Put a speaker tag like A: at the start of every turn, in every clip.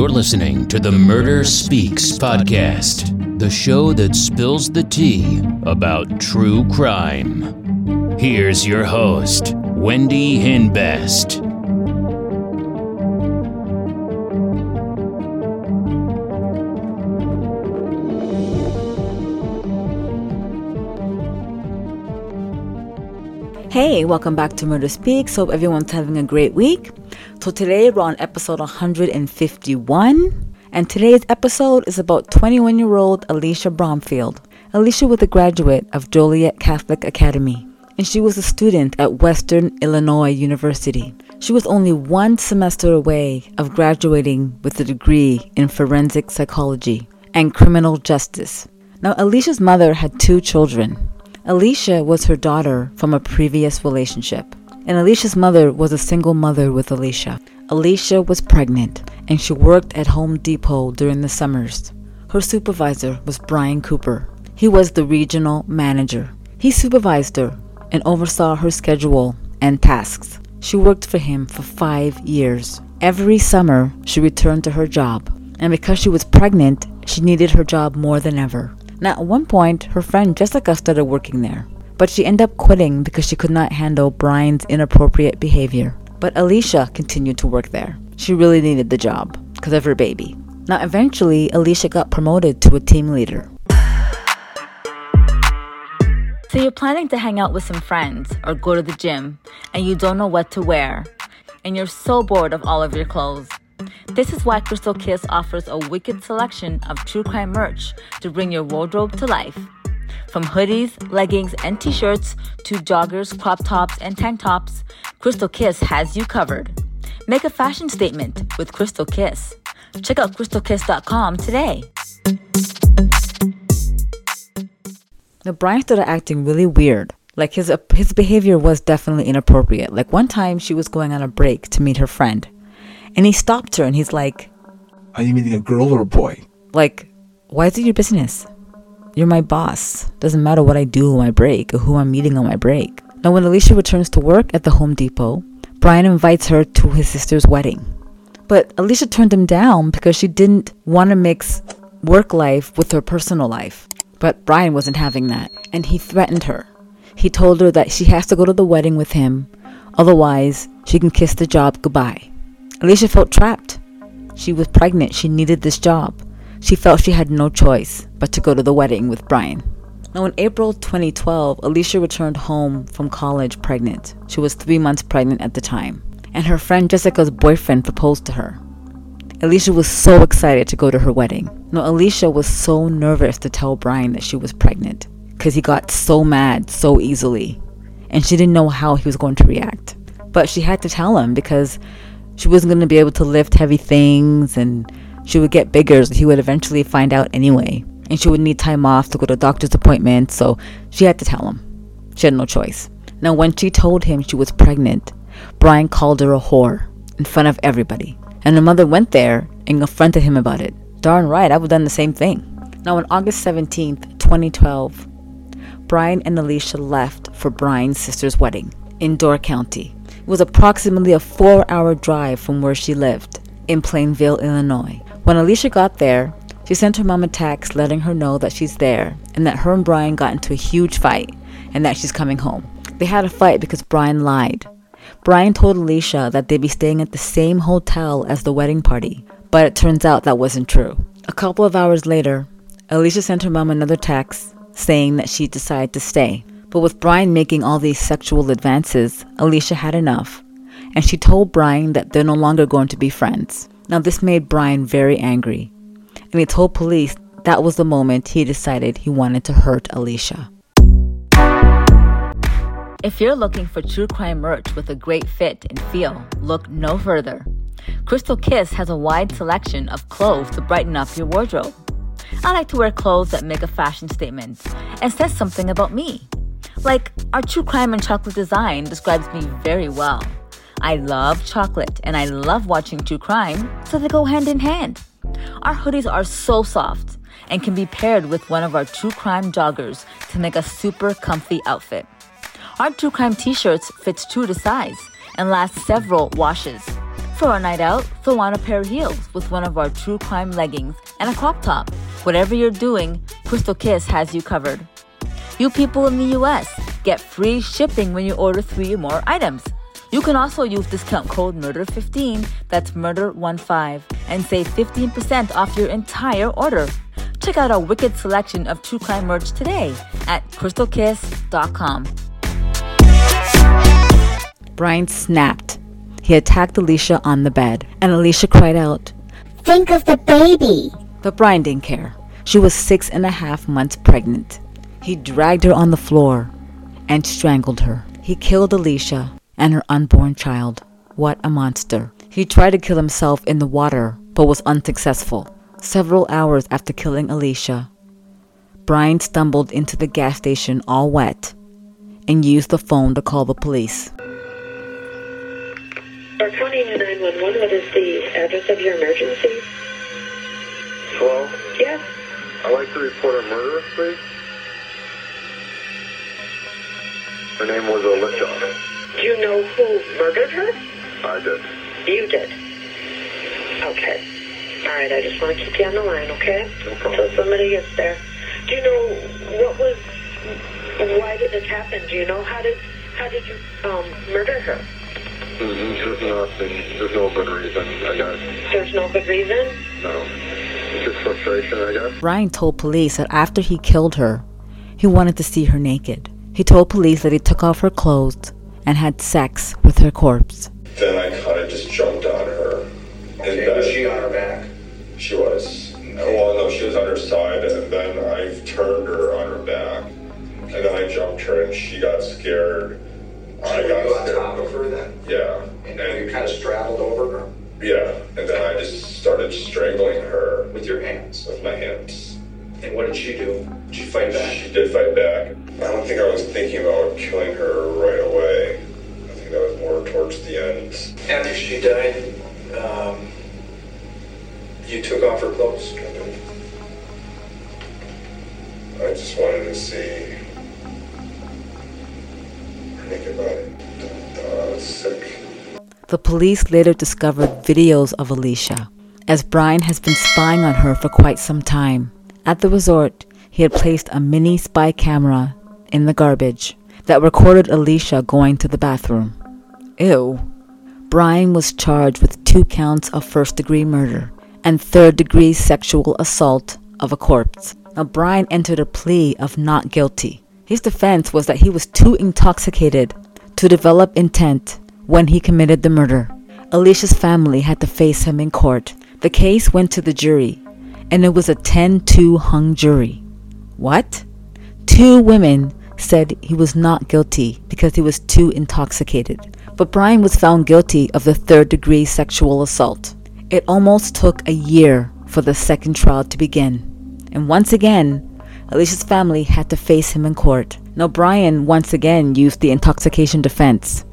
A: You're listening to the Murder Speaks podcast, the show that spills the tea about true crime. Here's your host, Wendy Hinbest.
B: Hey, welcome back to Murder Speaks. Hope everyone's having a great week. So today we're on episode 151, and today's episode is about 21-year-old Alisha Bromfield. Alisha was a graduate of Joliet Catholic Academy, and she was a student at Western Illinois University. She was only one semester away of graduating with a degree in forensic psychology and criminal justice. Now, Alisha's mother had two children, Alisha was her daughter from a previous relationship, and Alisha's mother was a single mother with Alisha. Alisha was pregnant, and she worked at Home Depot during the summers. Her supervisor was Brian Cooper. He was the regional manager. He supervised her and oversaw her schedule and tasks. She worked for him for five years. Every summer, she returned to her job, and because she was pregnant, she needed her job more than ever. Now, at one point, her friend Jessica started working there, but she ended up quitting because she could not handle Brian's inappropriate behavior. But Alisha continued to work there. She really needed the job because of her baby. Now, eventually, Alisha got promoted to a team leader. So, you're planning to hang out with some friends or go to the gym, and you don't know what to wear, and you're so bored of all of your clothes. This is why Krystal Kiss offers a wicked selection of true crime merch to bring your wardrobe to life. From hoodies, leggings, and t shirts to joggers, crop tops, and tank tops, Krystal Kiss has you covered. Make a fashion statement with Krystal Kiss. Check out krystalkiss.com today. Now, Brian started acting really weird. Like his his behavior was definitely inappropriate. Like one time she was going on a break to meet her friend and he stopped her and he's like,
C: Are you meeting a girl or a boy?
B: Like, why is it your business? You're my boss. Doesn't matter what I do on my break or who I'm meeting on my break. Now, when Alisha returns to work at the Home Depot, Brian invites her to his sister's wedding. But Alisha turned him down because she didn't want to mix work life with her personal life. But Brian wasn't having that, and he threatened her. He told her that she has to go to the wedding with him, otherwise, she can kiss the job goodbye. Alisha felt trapped. She was pregnant. She needed this job. She felt she had no choice but to go to the wedding with Brian. Now, in April 2012, Alisha returned home from college pregnant. She was three months pregnant at the time, and her friend Jessica's boyfriend proposed to her. Alisha was so excited to go to her wedding. Now, Alisha was so nervous to tell Brian that she was pregnant because he got so mad so easily, and she didn't know how he was going to react. But she had to tell him because she wasn't going to be able to lift heavy things and she would get bigger so he would eventually find out anyway. And she would need time off to go to doctor's appointments so she had to tell him. She had no choice. Now when she told him she was pregnant brian called her a whore in front of everybody. And her mother went there and confronted him about it. Darn right i would have done the same thing. Now on august 17th 2012 brian and alisha left for brian's sister's wedding in door county. It was approximately a four hour drive from where she lived, in Plainfield, Illinois. When Alisha got there, she sent her mom a text letting her know that she's there and that her and Brian got into a huge fight and that she's coming home. They had a fight because Brian lied. Brian told Alisha that they'd be staying at the same hotel as the wedding party, but it turns out that wasn't true. A couple of hours later, Alisha sent her mom another text saying that she decided to stay. But with Brian making all these sexual advances, Alisha had enough, and she told Brian that they're no longer going to be friends. Now, this made Brian very angry, and he told police that was the moment he decided he wanted to hurt Alisha. If you're looking for true crime merch with a great fit and feel, look no further. Krystal Kiss has a wide selection of clothes to brighten up your wardrobe. I like to wear clothes that make a fashion statement and says something about me. Like, our true crime and chocolate design describes me very well. I love chocolate and I love watching true crime, so they go hand in hand. Our hoodies are so soft and can be paired with one of our true crime joggers to make a super comfy outfit. Our true crime t-shirts fits true to size and last several washes. for a night out, throw on a pair of heels with one of our true crime leggings and a crop top. Whatever you're doing, Krystal Kiss has you covered. You people in the US get free shipping when you order three or more items. You can also use discount code MURDER15, that's MURDER15, and save 15% off your entire order. Check out our wicked selection of true crime merch today at krystalkiss.com. Brian snapped. He attacked Alisha on the bed, and Alisha cried out,
D: Think of the baby.
B: But Brian didn't care. She was six and a half months pregnant. He dragged her on the floor and strangled her. He killed Alisha and her unborn child. What a monster. He tried to kill himself in the water, but was unsuccessful. Several hours after killing Alisha, Brian stumbled into the gas station all wet and used the phone to call the police.
E: Door County 911, what is the address of your emergency?
F: Hello?
E: Yes.
F: I'd like to report a murder, please. Her name was Alisha.
E: Do you know who murdered her?
F: I did.
E: You did. Okay. All right, I just want to keep you on the line, okay?
F: No problem.
E: Until somebody gets there. Do you know what was, why did this happen? Do you know how did, how did you um, murder her?
F: Mm-hmm. There's nothing. There's no good reason, I guess.
E: There's no good reason?
F: No. Just frustration, I guess.
B: Brian told police that after he killed her, he wanted to see her naked. He told police that he took off her clothes and had sex with her corpse.
G: Then I kind of just jumped on her. And
H: Okay,
G: then
H: was she on her back?
G: She was. Well, no, she was on her side, and then I turned her on her back. And then I jumped her, and she got scared. I got
H: you on
G: scared.
H: top of her then?
G: Yeah.
H: And then you kind of straddled over her
G: Yeah. And then I just started strangling her
H: with your hands.
G: with my hands.
H: And what did she do? Did she fight back?
G: She did fight back. I don't think I was thinking about killing her right away. I think that was more towards the end.
H: After she died, um, you took off her clothes.
G: I just wanted to see naked body. Uh, sick.
B: The police later discovered videos of Alisha, as Brian has been spying on her for quite some time. At the resort, he had placed a mini spy camera in the garbage that recorded Alisha going to the bathroom. Ew. Brian was charged with two counts of first degree murder and third degree sexual assault of a corpse. Now, Brian entered a plea of not guilty. His defense was that he was too intoxicated to develop intent when he committed the murder. Alisha's family had to face him in court. The case went to the jury, and it was a 10 2 hung jury. What? Two women said he was not guilty because he was too intoxicated. But Brian was found guilty of the third degree sexual assault. It almost took a year for the second trial to begin. And once again, Alisha's family had to face him in court. Now, Brian once again used the intoxication defense.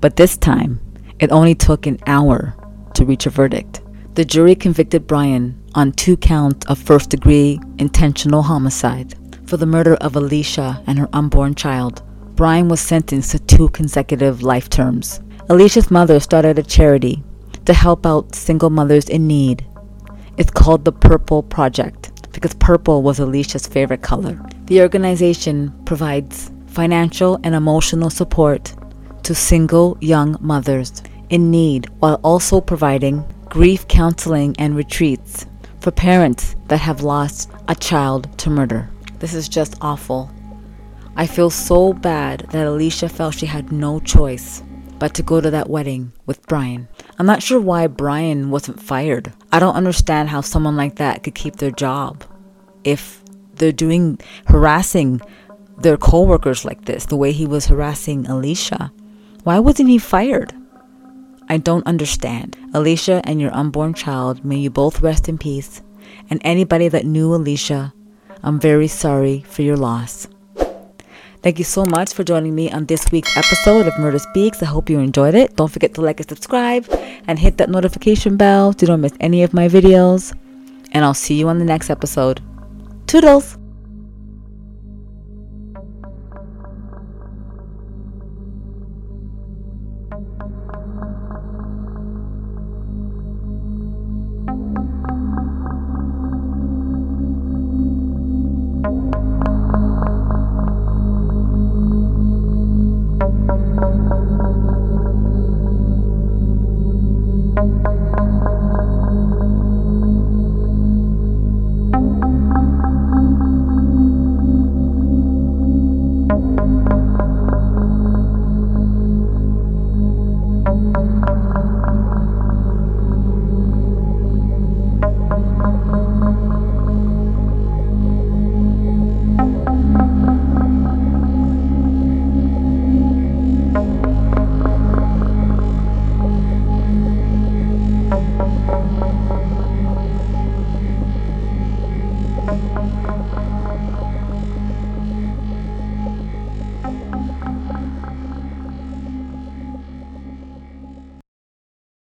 B: But this time, it only took an hour to reach a verdict. The jury convicted Brian on two counts of first degree intentional homicide for the murder of Alisha and her unborn child. Brian was sentenced to two consecutive life terms. Alisha's mother started a charity to help out single mothers in need. It's called the Purple Project because purple was Alicia's favorite color. The organization provides financial and emotional support to single young mothers in need while also providing grief counseling and retreats for parents that have lost a child to murder. This is just awful. I feel so bad that Alisha felt she had no choice but to go to that wedding with Brian. I'm not sure why Brian wasn't fired. I don't understand how someone like that could keep their job if they're doing harassing their coworkers like this, the way he was harassing Alisha. Why wasn't he fired? I don't understand. Alisha and your unborn child, may you both rest in peace. And anybody that knew Alisha, I'm very sorry for your loss. Thank you so much for joining me on this week's episode of Murder Speaks. I hope you enjoyed it. Don't forget to like and subscribe and hit that notification bell so you don't miss any of my videos. And I'll see you on the next episode. Toodles!